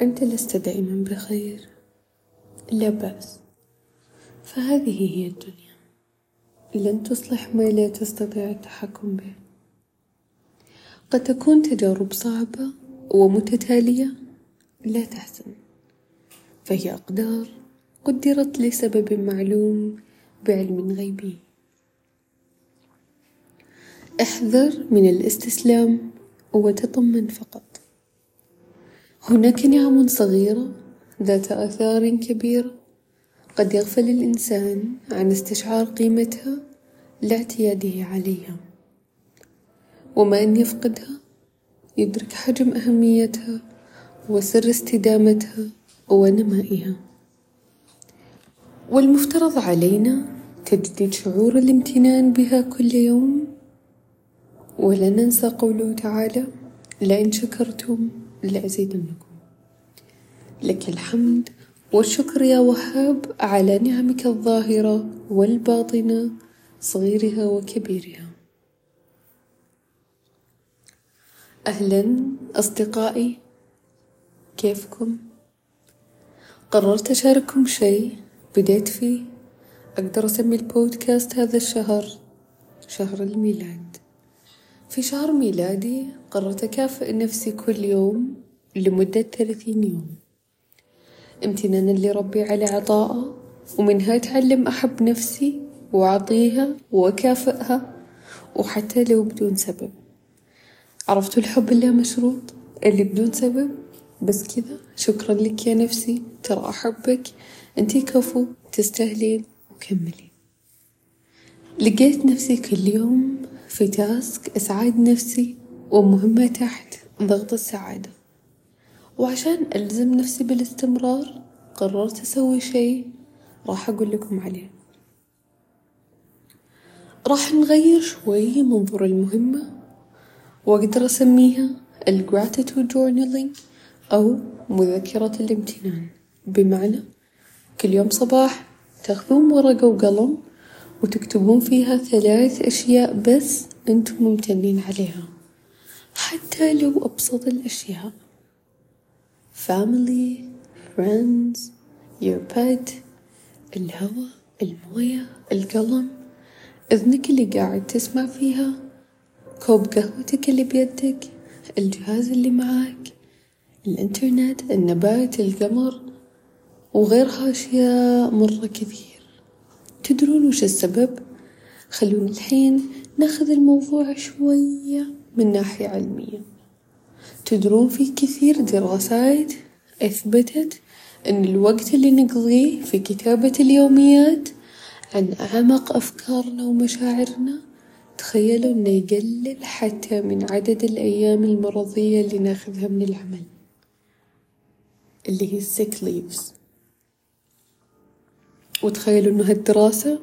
أنت لست دائما بخير لا بأس. فهذه هي الدنيا. لن تصلح ما لا تستطيع التحكم به. قد تكون تجارب صعبة ومتتالية لا تحزن. فهي أقدار قدرت لسبب معلوم بعلم غيبي. احذر من الاستسلام وتطمن فقط. هناك نعم صغيرة ذات آثار كبيرة قد يغفل الإنسان عن استشعار قيمتها لاعتياده عليها. وما أن يفقدها يدرك حجم أهميتها وسر استدامتها ونمائها. والمفترض علينا تجديد شعور الامتنان بها كل يوم. ولا ننسى قوله تعالى لئن شكرتم لأزيدنكم لك الحمد والشكر يا وهاب على نعمك الظاهرة والباطنة صغيرها وكبيرها. أهلا أصدقائي كيفكم؟ قررت أشارككم شيء؟ بديت فيه؟ أقدر أسمي البودكاست هذا الشهر شهر الميلاد. في شهر ميلادي قررت أكافئ نفسي كل يوم لمدة ثلاثين يوم. امتنانا لربي على عطائه ومنها أتعلم أحب نفسي وأعطيها وأكافئها وحتى لو بدون سبب. عرفتوا الحب اللامشروط اللي بدون سبب بس كذا. شكرا لك يا نفسي ترى أحبك. أنتي كفو تستاهلين وكملي. لقيت نفسي كل يوم في task أسعد نفسي ومهمة تحت ضغط السعادة. وعشان ألزم نفسي بالاستمرار قررت أسوي شي راح أقول لكم عليه. راح نغير شوي منظور المهمة وأقدر أسميها ال gratitude journaling أو مذكرة الامتنان. بمعنى كل يوم صباح تاخذون ورقة وقلم وتكتبون فيها ثلاث أشياء بس أنتم ممتنين عليها. حتى لو أبسط الأشياء. Family friends your pet الهواء الموية القلم إذنك اللي قاعد تسمع فيها كوب قهوتك اللي بيدك الجهاز اللي معاك الإنترنت النبات القمر وغيرها أشياء مرة كثير. تدرون وش السبب؟ خلونا الحين ناخذ الموضوع شوية من ناحية علمية. تدرون في كثير دراسات أثبتت أن الوقت اللي نقضيه في كتابة اليوميات عن أعمق أفكارنا ومشاعرنا تخيلوا إنه يقلل حتى من عدد الأيام المرضية اللي ناخذها من العمل. اللي هي sick leaves. وتخيلوا إنه هالدراسة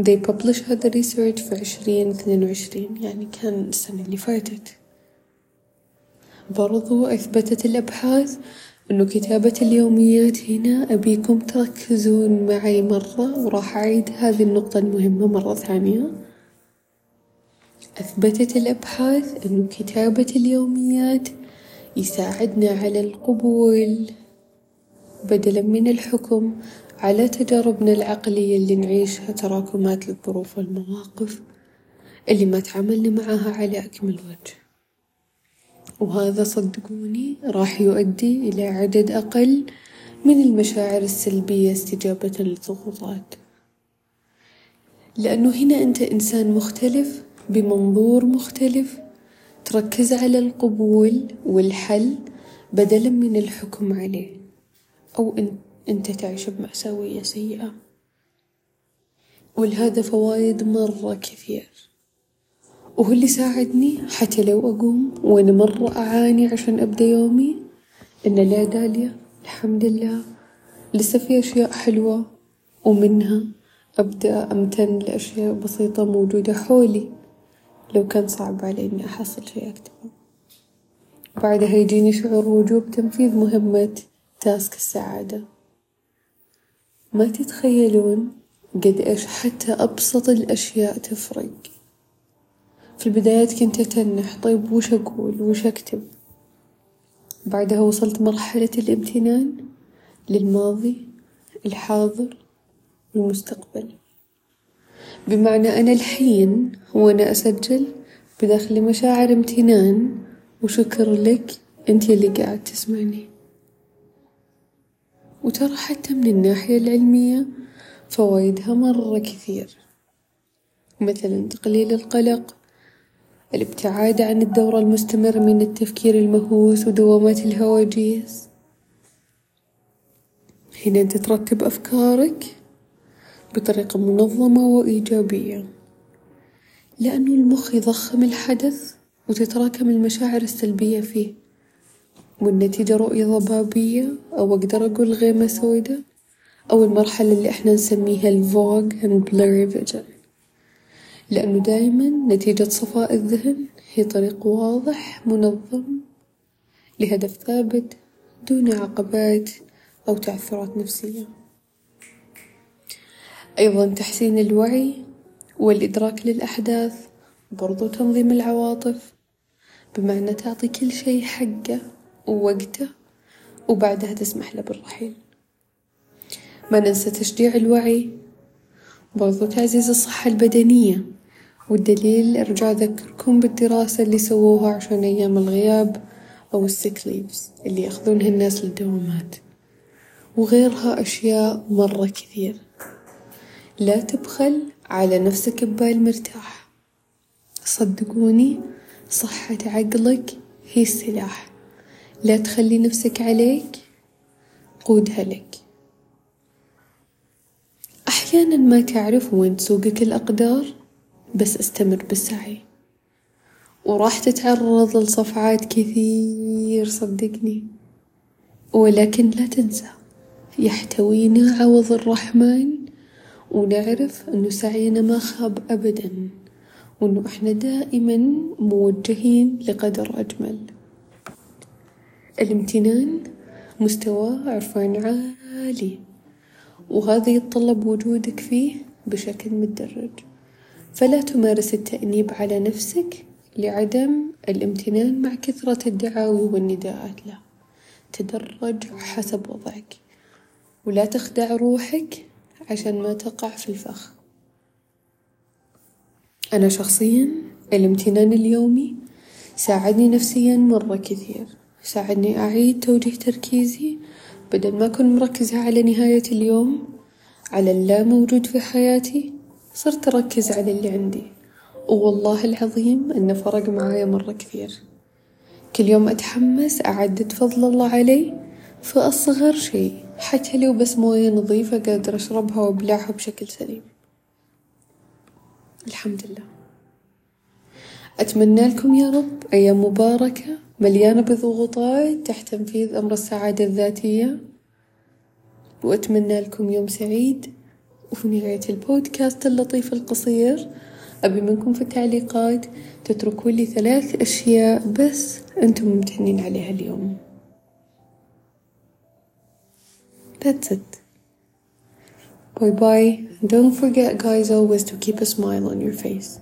they publish هذا research في عشرين اثنين وعشرين يعني كان السنة اللي فاتت. برضو أثبتت الأبحاث إنه كتابة اليوميات هنا أبيكم تركزون معي مرة وراح أعيد هذه النقطة المهمة مرة ثانية. أثبتت الأبحاث إنه كتابة اليوميات يساعدنا على القبول بدلا من الحكم. على تجاربنا العقلية اللي نعيشها تراكمات للظروف والمواقف اللي ما تعاملنا معاها على أكمل وجه. وهذا صدقوني راح يؤدي إلى عدد أقل من المشاعر السلبية استجابة للضغوطات. لأنه هنا أنت إنسان مختلف بمنظور مختلف تركز على القبول والحل بدلا من الحكم عليه. أو أن أنت تعيش بمأساوية سيئة. ولهذا فوايد مرة كثير. وهو اللي ساعدني حتى لو أقوم وأنا مرة أعاني عشان أبدأ يومي إن لا داليا الحمد لله. لسه في أشياء حلوة ومنها أبدأ أمتن لأشياء بسيطة موجودة حولي. لو كان صعب علي إني أحصل شي أكتبه. بعدها يجيني شعور وجوب تنفيذ مهمة تاسك السعادة. ما تتخيلون قد إيش حتى أبسط الأشياء تفرق. في البدايات كنت أتنح طيب وش أقول؟ وش أكتب؟ بعدها وصلت مرحلة الامتنان للماضي الحاضر والمستقبل بمعنى أنا الحين وأنا أسجل بداخلي مشاعر امتنان وشكر لك انتي اللي قاعد تسمعني. وترى حتى من الناحية العلمية فوايدها مرة كثير. مثلا تقليل القلق الابتعاد عن الدورة المستمرة من التفكير المهووس ودوامات الهواجيس. هنا أنت ترتب أفكارك بطريقة منظمة وإيجابية. لأنه المخ يضخم الحدث وتتراكم المشاعر السلبية فيه. والنتيجة رؤية ضبابية أو أقدر أقول غيمة سودة أو المرحلة اللي إحنا نسميها الفوغ and blurry vision لأنه دايما نتيجة صفاء الذهن هي طريق واضح منظم لهدف ثابت دون عقبات أو تعثرات نفسية. أيضا تحسين الوعي والإدراك للأحداث برضو تنظيم العواطف بمعنى تعطي كل شي حقه. ووقته وبعدها تسمح له بالرحيل. ما ننسى تشجيع الوعي. برضو تعزيز الصحة البدنية والدليل أرجع أذكركم بالدراسة اللي سووها عشان أيام الغياب أو السيك ليفز اللي يأخذونها الناس للدوامات. وغيرها أشياء مرة كثير. لا تبخل على نفسك ببال مرتاح. صدقوني صحة عقلك هي السلاح. لا تخلي نفسك عليك قودها لك. أحيانا ما تعرف وين تسوقك الأقدار بس أستمر بالسعي. وراح تتعرض لصفعات كثير صدقني. ولكن لا تنسى يحتوينا عوض الرحمن ونعرف أنه سعينا ما خاب أبدا وأنه إحنا دائما موجهين لقدر أجمل. الامتنان مستوى عرفان عالي. وهذا يتطلب وجودك فيه بشكل متدرج. فلا تمارس التأنيب على نفسك لعدم الامتنان مع كثرة الدعاوي والنداءات. له تدرج حسب وضعك. ولا تخدع روحك عشان ما تقع في الفخ. أنا شخصيا الامتنان اليومي ساعدني نفسيا مرة كثير. ساعدني أعيد توجيه تركيزي بدل ما أكون مركزة على نهاية اليوم على اللا موجود في حياتي صرت أركز على اللي عندي. والله العظيم إنه فرق معايا مرة كثير. كل يوم أتحمس أعدد فضل الله علي في أصغر شي حتى لو بس موية نظيفة قادرة أشربها وأبلعها بشكل سليم. الحمد لله. أتمنى لكم يا رب أيام مباركة مليانة بضغوطات تحت تنفيذ أمر السعادة الذاتية وأتمنى لكم يوم سعيد وفي نهاية البودكاست اللطيف القصير أبي منكم في التعليقات تتركوا لي ثلاث أشياء بس أنتم ممتنين عليها اليوم That's it. Bye bye. Don't forget, guys, always to keep a smile on your face.